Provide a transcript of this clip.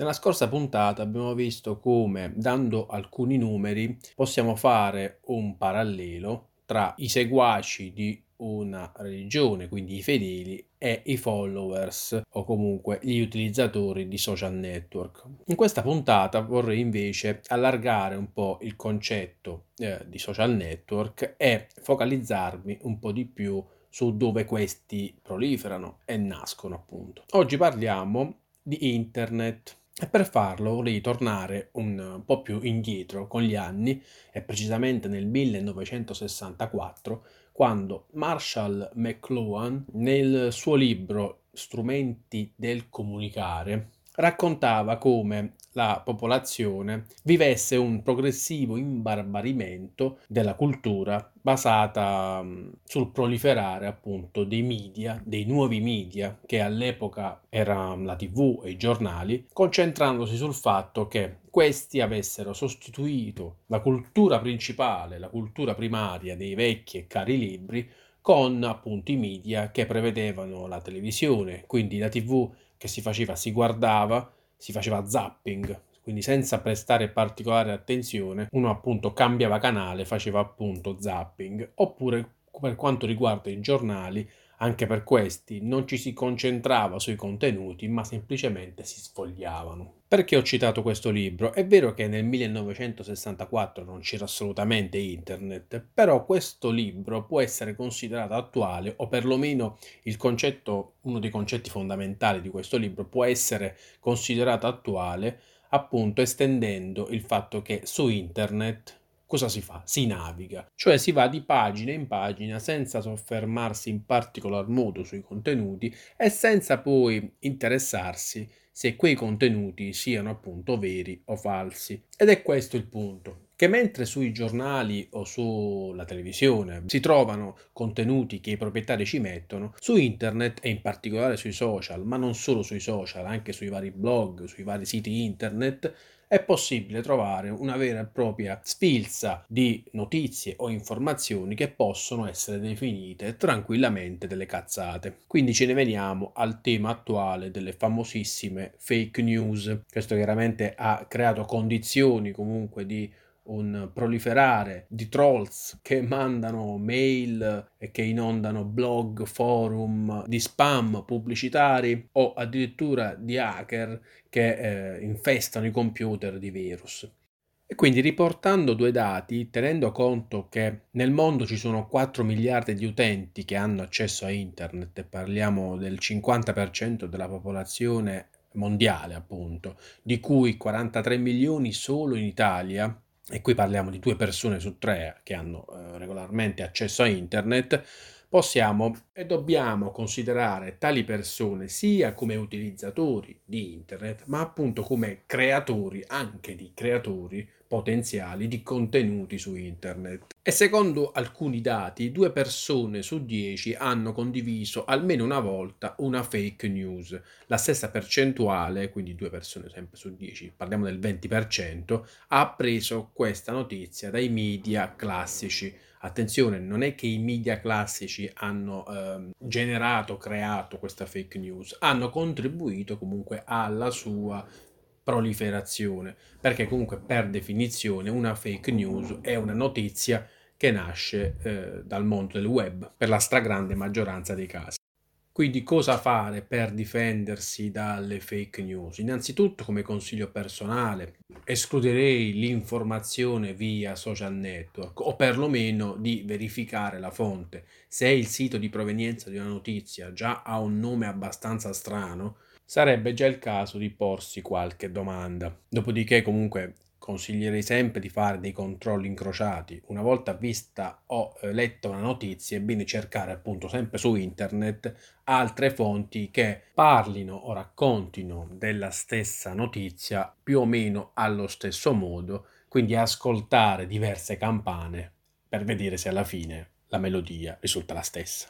Nella scorsa puntata abbiamo visto come, dando alcuni numeri, possiamo fare un parallelo tra i seguaci di una religione, quindi i fedeli, e i followers o comunque gli utilizzatori di social network. In questa puntata vorrei invece allargare un po' il concetto eh, di social network e focalizzarmi un po' di più su dove questi proliferano e nascono appunto. Oggi parliamo di internet e per farlo vorrei tornare un po' più indietro con gli anni e precisamente nel 1964 quando Marshall McLuhan nel suo libro Strumenti del comunicare raccontava come la popolazione vivesse un progressivo imbarbarimento della cultura basata sul proliferare appunto dei media, dei nuovi media che all'epoca era la tv e i giornali, concentrandosi sul fatto che questi avessero sostituito la cultura principale, la cultura primaria dei vecchi e cari libri con appunto i media che prevedevano la televisione, quindi la tv che si faceva, si guardava, si faceva zapping, quindi senza prestare particolare attenzione, uno appunto cambiava canale, faceva appunto zapping, oppure per quanto riguarda i giornali, anche per questi non ci si concentrava sui contenuti, ma semplicemente si sfogliavano. Perché ho citato questo libro? È vero che nel 1964 non c'era assolutamente internet, però questo libro può essere considerato attuale o perlomeno concetto, uno dei concetti fondamentali di questo libro può essere considerato attuale appunto estendendo il fatto che su internet cosa si fa? Si naviga, cioè si va di pagina in pagina senza soffermarsi in particolar modo sui contenuti e senza poi interessarsi se quei contenuti siano appunto veri o falsi. Ed è questo il punto che mentre sui giornali o sulla televisione si trovano contenuti che i proprietari ci mettono, su internet e in particolare sui social, ma non solo sui social, anche sui vari blog, sui vari siti internet, è possibile trovare una vera e propria sfilza di notizie o informazioni che possono essere definite tranquillamente delle cazzate. Quindi ce ne veniamo al tema attuale delle famosissime fake news. Questo chiaramente ha creato condizioni comunque di un proliferare di trolls che mandano mail e che inondano blog, forum di spam pubblicitari o addirittura di hacker che eh, infestano i computer di virus. E quindi riportando due dati, tenendo conto che nel mondo ci sono 4 miliardi di utenti che hanno accesso a internet e parliamo del 50% della popolazione mondiale appunto, di cui 43 milioni solo in Italia, e qui parliamo di due persone su tre che hanno eh, regolarmente accesso a internet, possiamo e dobbiamo considerare tali persone sia come utilizzatori di internet, ma appunto come creatori, anche di creatori potenziali di contenuti su internet. E secondo alcuni dati, due persone su dieci hanno condiviso almeno una volta una fake news. La stessa percentuale, quindi due persone sempre su dieci, parliamo del 20%, ha preso questa notizia dai media classici Attenzione, non è che i media classici hanno eh, generato, creato questa fake news, hanno contribuito comunque alla sua proliferazione, perché comunque per definizione una fake news è una notizia che nasce eh, dal mondo del web, per la stragrande maggioranza dei casi. Quindi cosa fare per difendersi dalle fake news? Innanzitutto come consiglio personale escluderei l'informazione via social network o perlomeno di verificare la fonte. Se il sito di provenienza di una notizia già ha un nome abbastanza strano, sarebbe già il caso di porsi qualche domanda. Dopodiché comunque consiglierei sempre di fare dei controlli incrociati. Una volta vista o eh, letta una notizia, è bene cercare appunto sempre su internet altre fonti che parlino o raccontino della stessa notizia più o meno allo stesso modo, quindi ascoltare diverse campane per vedere se alla fine la melodia risulta la stessa.